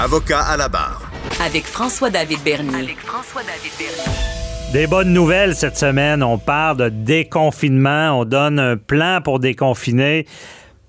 Avocat à la barre. Avec François-David Bernier. Avec François-David Bernier. Des bonnes nouvelles cette semaine. On parle de déconfinement. On donne un plan pour déconfiner.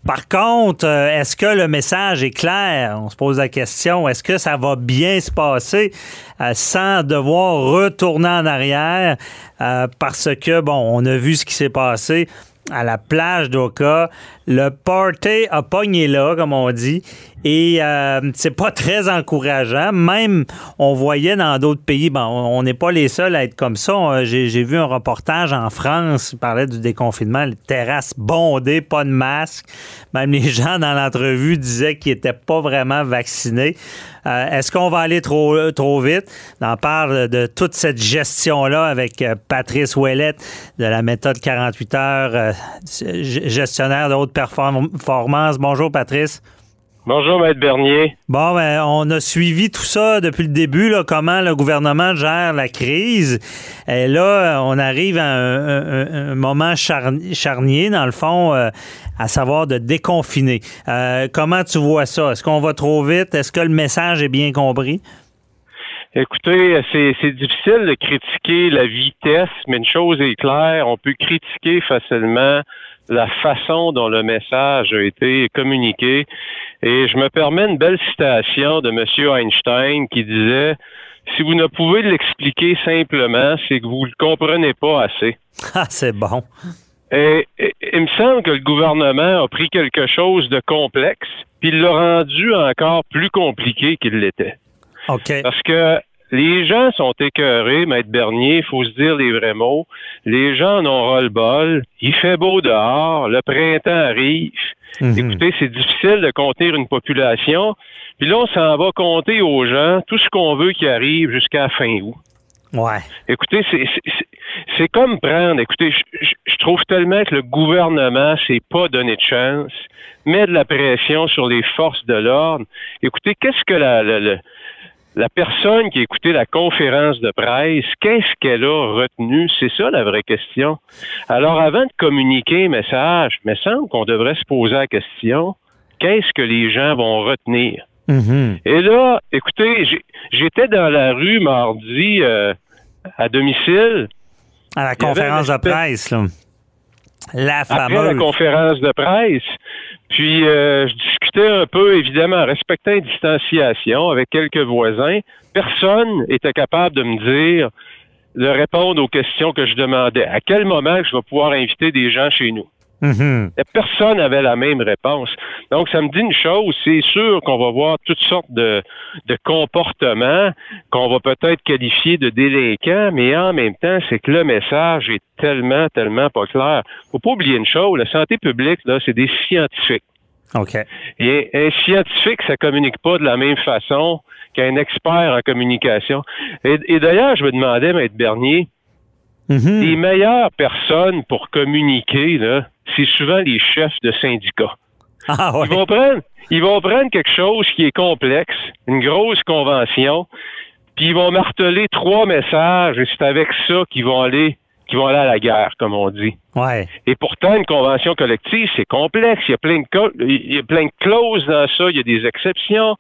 Par contre, euh, est-ce que le message est clair? On se pose la question, est-ce que ça va bien se passer euh, sans devoir retourner en arrière? Euh, parce que, bon, on a vu ce qui s'est passé à la plage d'Oka. Le party a pogné là, comme on dit. Et euh, c'est pas très encourageant. Même, on voyait dans d'autres pays, bon, on n'est pas les seuls à être comme ça. J'ai vu un reportage en France, il parlait du déconfinement, les terrasses bondées, pas de masque. Même les gens dans l'entrevue disaient qu'ils n'étaient pas vraiment vaccinés. Euh, est-ce qu'on va aller trop, trop vite? On parle de toute cette gestion-là avec euh, Patrice Ouellette de la méthode 48 heures, gestionnaire haute performance. Bonjour, Patrice. Bonjour, Maître Bernier. Bon, ben, on a suivi tout ça depuis le début, là, comment le gouvernement gère la crise. Et là, on arrive à un, moment charnier, dans le fond, euh, à savoir de déconfiner. Euh, comment tu vois ça? Est-ce qu'on va trop vite? Est-ce que le message est bien compris? Écoutez, c'est difficile de critiquer la vitesse, mais une chose est claire, on peut critiquer facilement la façon dont le message a été communiqué. Et je me permets une belle citation de M. Einstein qui disait Si vous ne pouvez l'expliquer simplement, c'est que vous ne le comprenez pas assez. Ah, c'est bon. Et, il me semble que le gouvernement a pris quelque chose de complexe, puis il l'a rendu encore plus compliqué qu'il l'était. OK. Parce que les gens sont écœurés, Maître Bernier, il faut se dire les vrais mots. Les gens en ont ras le bol. Il fait beau dehors, le printemps arrive. Mhm. Écoutez, c'est difficile de contenir une population. Puis là, on s'en va compter aux gens tout ce qu'on veut qui arrive jusqu'à fin août. Ouais. Écoutez, c'est comme prendre. Écoutez, je, trouve tellement que le gouvernement s'est pas donné de chance, met de la pression sur les forces de l'ordre. Écoutez, qu'est-ce que la, la, la personne qui a écouté la conférence de presse, qu'est-ce qu'elle a retenu? C'est ça la vraie question. Alors, avant de communiquer un message, il me semble qu'on devrait se poser la question, qu'est-ce que les gens vont retenir? Mm-hmm. Et là, écoutez, j'étais dans la rue mardi euh, à domicile. À la conférence de presse, là. La fameuse. Après la conférence de presse. Puis, euh, je discutais un peu, évidemment, en respectant une distanciation avec quelques voisins. Personne était capable de me dire, de répondre aux questions que je demandais. À quel moment je vais pouvoir inviter des gens chez nous? Mm-hmm. Personne n'avait la même réponse. Donc, ça me dit une chose, c'est sûr qu'on va voir toutes sortes de, de comportements qu'on va peut-être qualifier de délinquants, mais en même temps, c'est que le message est tellement, tellement pas clair. Faut pas oublier une chose, la santé publique, là, c'est des scientifiques. OK. Et un scientifique, ça communique pas de la même façon qu'un expert en communication. Et, d'ailleurs, je me demandais, Maître Bernier, mm-hmm. les meilleures personnes pour communiquer, c'est souvent les chefs de syndicats. Ah, ils, vont prendre, ils vont prendre quelque chose qui est complexe, une grosse convention, puis ils vont marteler trois messages et c'est avec ça qu'ils vont aller qui vont aller à la guerre, comme on dit. Ouais. Et pourtant, une convention collective, c'est complexe. Il y, a plein de il y a plein de clauses dans ça, il y a des exceptions,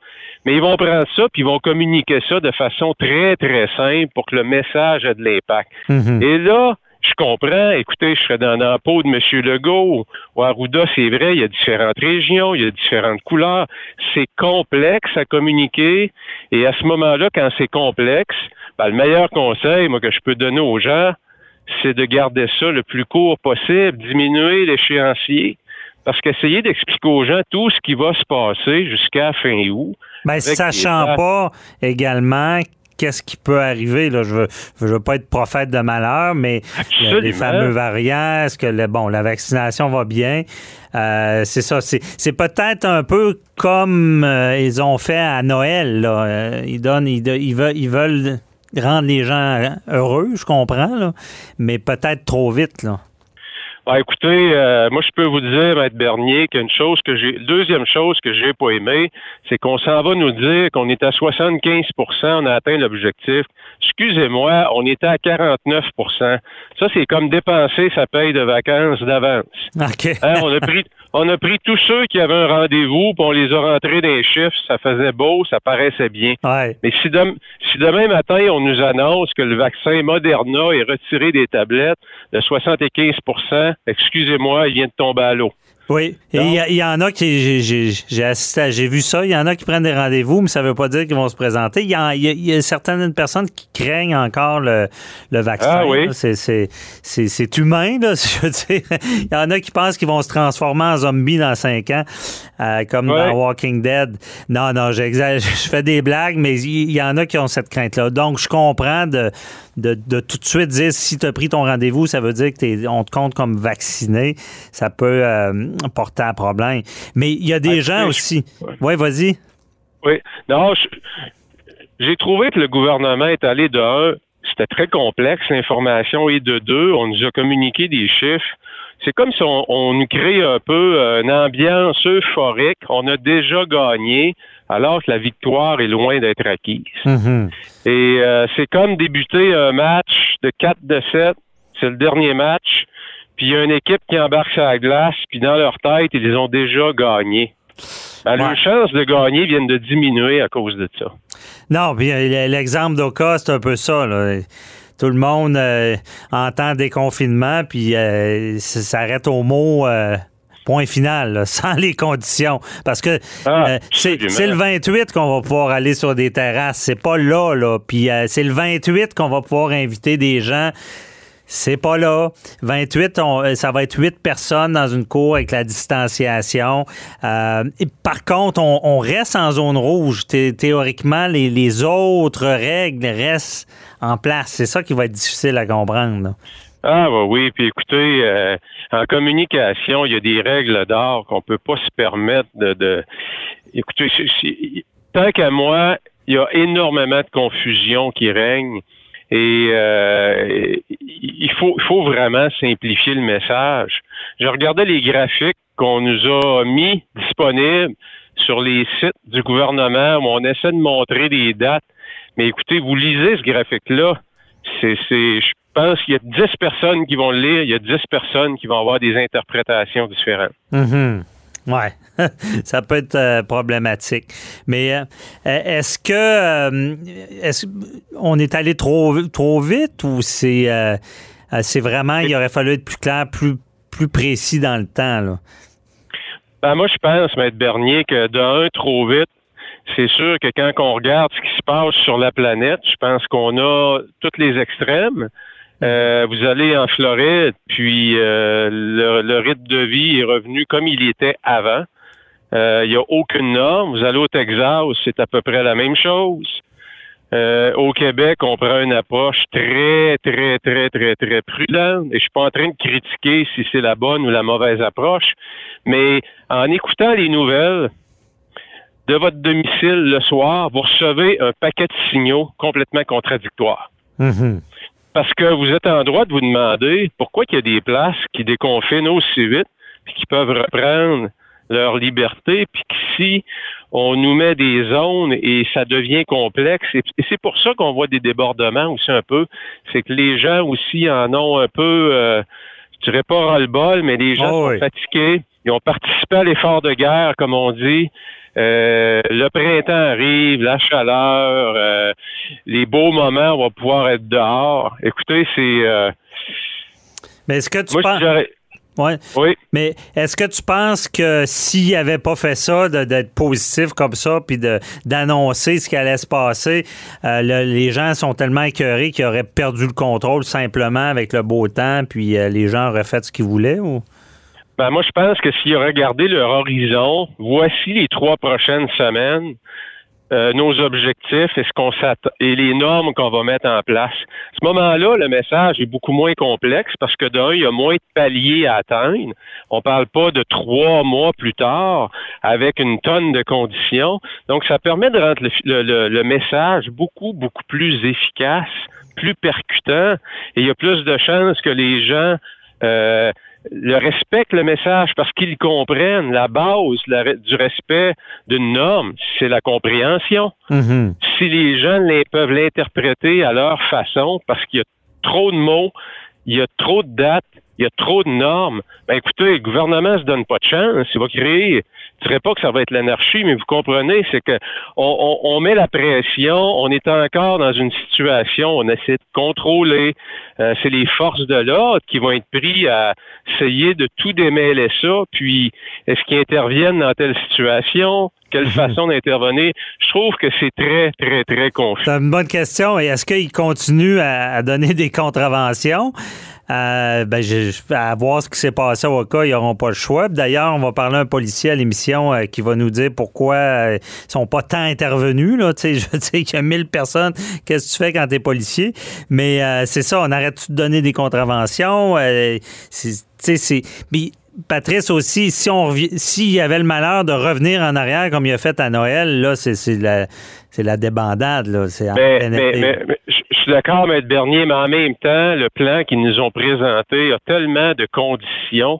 mais ils vont prendre ça puis ils vont communiquer ça de façon très, très simple pour que le message ait de l'impact. Mm-hmm. Et là, je comprends. Écoutez, je serais dans la peau de M. Legault ou Arruda, c'est vrai, il y a différentes régions, il y a différentes couleurs. C'est complexe à communiquer. Et à ce moment-là, quand c'est complexe, ben, le meilleur conseil, moi, que je peux donner aux gens, c'est de garder ça le plus court possible, diminuer l'échéancier. Parce qu'essayer d'expliquer aux gens tout ce qui va se passer jusqu'à fin août. Ben, sachant pas également qu'est-ce qui peut arriver. Là. Je veux, je veux pas être prophète de malheur, mais les fameux variants, est-ce que le, bon, la vaccination va bien? Euh, c'est ça. C'est, peut-être un peu comme euh, ils ont fait à Noël. Là. Euh, ils donnent, ils, veulent, ils veulent rendre les gens heureux, je comprends, là, mais peut-être trop vite. Là. Ah, écoutez, euh, moi je peux vous dire, Maître Bernier, qu'une chose que j'ai, deuxième chose que j'ai pas aimé, c'est qu'on s'en va nous dire qu'on est à 75% on a atteint l'objectif. Excusez-moi, on était à 49% Ça, c'est comme dépenser sa paye de vacances d'avance. Hein, on a pris, on a pris tous ceux qui avaient un rendez-vous, puis on les a rentrés dans les chiffres. Ça faisait beau, ça paraissait bien. Mais si, si demain matin, on nous annonce que le vaccin Moderna est retiré des tablettes de 75% excusez-moi, il vient de tomber à l'eau. Oui, il y, en a qui, j'ai assisté, j'ai vu ça, il y en a qui prennent des rendez-vous, mais ça ne veut pas dire qu'ils vont se présenter. Il y, a, certaines personnes qui craignent encore le, vaccin. Ah oui. C'est humain, là, je veux dire. Il y en a qui pensent qu'ils vont se transformer en zombies dans cinq ans, euh, comme dans Walking Dead. Non, non, je fais des blagues, mais il y, en a qui ont cette crainte-là. Donc, je comprends de, de, tout de suite dire si tu as pris ton rendez-vous, ça veut dire qu'on te compte comme vacciné. Ça peut euh, porter problème. Mais il y a des gens aussi. Oui, vas-y. Oui. Non, j'ai trouvé que le gouvernement est allé de un. C'était très complexe, l'information, et de deux, on nous a communiqué des chiffres. C'est comme si on, nous crée un peu une ambiance euphorique. On a déjà gagné alors que la victoire est loin d'être acquise. Mm-hmm. Et euh, c'est comme débuter un match de 4 de 7, c'est le dernier match, puis il y a une équipe qui embarque sur la glace, puis dans leur tête, ils ont déjà gagné. Ben, Leurs chances de gagner viennent de diminuer à cause de ça. Non, puis euh, l'exemple d'Oka, c'est un peu ça. Tout le monde euh, entend déconfinement, puis ça s'arrête au mot point final, sans les conditions. Parce que ah, euh, c'est le 28 qu'on va pouvoir aller sur des terrasses. C'est pas là, là. Puis euh, c'est le 28 qu'on va pouvoir inviter des gens. C'est pas là. 28, euh, ça va être 8 personnes dans une cour avec la distanciation. et par contre, on, reste en zone rouge. théoriquement, les, les, autres règles restent en place. C'est ça qui va être difficile à comprendre. Ah bah oui, puis écoutez, euh, en communication, il y a des règles d'art qu'on peut pas se permettre de. de... Écoutez, tant qu'à moi, il y a énormément de confusion qui règne et euh, il faut, faut vraiment simplifier le message. Je regardais les graphiques qu'on nous a mis disponibles sur les sites du gouvernement où on essaie de montrer des dates. Mais écoutez, vous lisez ce graphique-là, c'est, je pense qu'il y a 10 personnes qui vont le lire, il y a 10 personnes qui vont avoir des interprétations différentes. Mm Ouais, ça peut être euh, problématique. Mais euh, est-ce que euh, est-ce on est allé trop trop vite ou c'est c'est vraiment il aurait fallu être plus clair, plus plus précis dans le temps là? Ben moi je pense, Maître Bernier, que d'un trop vite, c'est sûr que quand on regarde ce qui se passe sur la planète, je pense qu'on a tous les extrêmes. Euh, vous allez en Floride, puis euh, le, rythme de vie est revenu comme il était avant. Euh, il n'y a aucune norme. Vous allez au Texas, c'est à peu près la même chose. au Québec, on prend une approche très, très, très, très, très prudente. Et je suis pas en train de critiquer si c'est la bonne ou la mauvaise approche, mais en écoutant les nouvelles de votre domicile le soir, vous recevez un paquet de signaux complètement contradictoires. Mm-hmm. Parce que vous êtes en droit de vous demander pourquoi il y a des places qui déconfinent aussi vite, puis qui peuvent reprendre leur liberté, puis que si on nous met des zones et ça devient complexe, et, c'est pour ça qu'on voit des débordements aussi un peu, c'est que les gens aussi en ont un peu, euh, je dirais pas ras-le-bol, mais les gens oh sont fatigués, ils ont participé à l'effort de guerre, comme on dit, euh, le printemps arrive, la chaleur, euh, les beaux moments, on va pouvoir être dehors. Écoutez, c'est. Euh, Mais est-ce que tu penses. Ouais. Oui. Mais est-ce que tu penses que s'il n'avait pas fait ça, d'être positif comme ça, puis d'annoncer ce qui allait se passer, les gens sont tellement écœurés qu'ils auraient perdu le contrôle simplement avec le beau temps, puis les gens auraient fait ce qu'ils voulaient? Ou? Ben, moi, je pense que s'ils regardé leur horizon, voici les trois prochaines semaines, euh, nos objectifs et ce qu'on et les normes qu'on va mettre en place. À ce moment-là, le message est beaucoup moins complexe parce que d'un, il y a moins de paliers à atteindre. On parle pas de trois mois plus tard avec une tonne de conditions. Donc, ça permet de rendre le, message beaucoup, beaucoup plus efficace, plus percutant et il y a plus de chances que les gens euh, le respectent le message parce qu'ils comprennent la base du respect d'une norme, c'est la compréhension. Mm-hmm. Si les gens peuvent l'interpréter à leur façon parce qu'il y a trop de mots, il y a trop de dates, il y a trop de normes. Ben écoutez, le gouvernement se donne pas de chance. Il va créer. Je dirais pas que ça va être l'anarchie, mais vous comprenez, c'est que on, met la pression, on est encore dans une situation, on essaie de contrôler. Euh, c'est les forces de l'ordre qui vont être pris à essayer de tout démêler ça. Puis, est-ce qu'ils interviennent dans telle situation? quelle mhm. façon d'intervenir? Je trouve que c'est très, très, très confus. C'est une bonne question. Et est-ce qu'ils continuent à, donner des contraventions? Euh, ben, je, à voir ce qui s'est passé au cas, ils n'auront pas le choix. D'ailleurs, on va parler à un policier à l'émission euh, qui va nous dire pourquoi euh, ils sont pas tant intervenus. Là, je sais qu'il y a 1000 personnes. Qu'est-ce que tu fais quand tu es policier? Mais euh, c'est ça, on arrête de donner des contraventions? c'est, mais Patrice aussi, si on s'il y avait le malheur de revenir en arrière comme il a fait à Noël, là, c'est la, la débandade. Là. Mais, mais, je suis d'accord, M. Bernier, mais en même temps, le plan qu'ils nous ont présenté a tellement de conditions.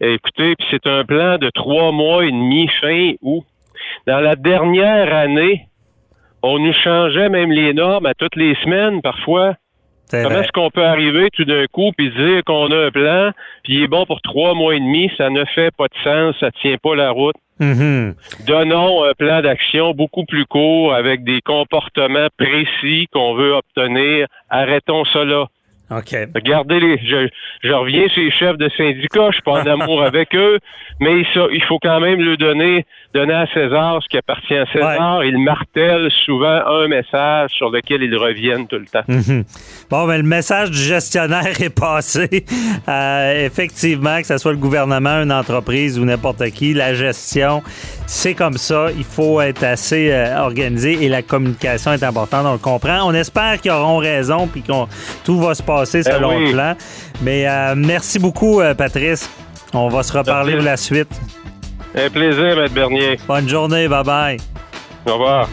Écoutez, c'est un plan de trois mois et demi fin août. Dans la dernière année, on nous changeait même les normes à toutes les semaines parfois. Comment est-ce qu'on peut arriver tout d'un coup puis dire qu'on a un plan, puis il est bon pour trois mois et demi, ça ne fait pas de sens, ça tient pas la route? Mm-hmm. Donnons un plan d'action beaucoup plus court avec des comportements précis qu'on veut obtenir. Arrêtons cela. OK. Regardez les. Je, je reviens sur les chefs de syndicats, je suis pas en amour avec eux, mais ça, il faut quand même leur donner, donner à César ce qui appartient à César. Ils martèlent souvent un message sur lequel ils reviennent tout le temps. Mhm. Bon, mais le message du gestionnaire est passé. Euh, effectivement, que ce soit le gouvernement, une entreprise ou n'importe qui, la gestion, c'est comme ça. Il faut être assez euh, organisé et la communication est importante. On le comprend. On espère qu'ils auront raison puis qu'on tout va se passer eh selon le plan. Mais euh, merci beaucoup, euh, Patrice. On va se reparler pour la suite. Un plaisir, M. Bernier. Bonne journée. Bye bye. Au revoir.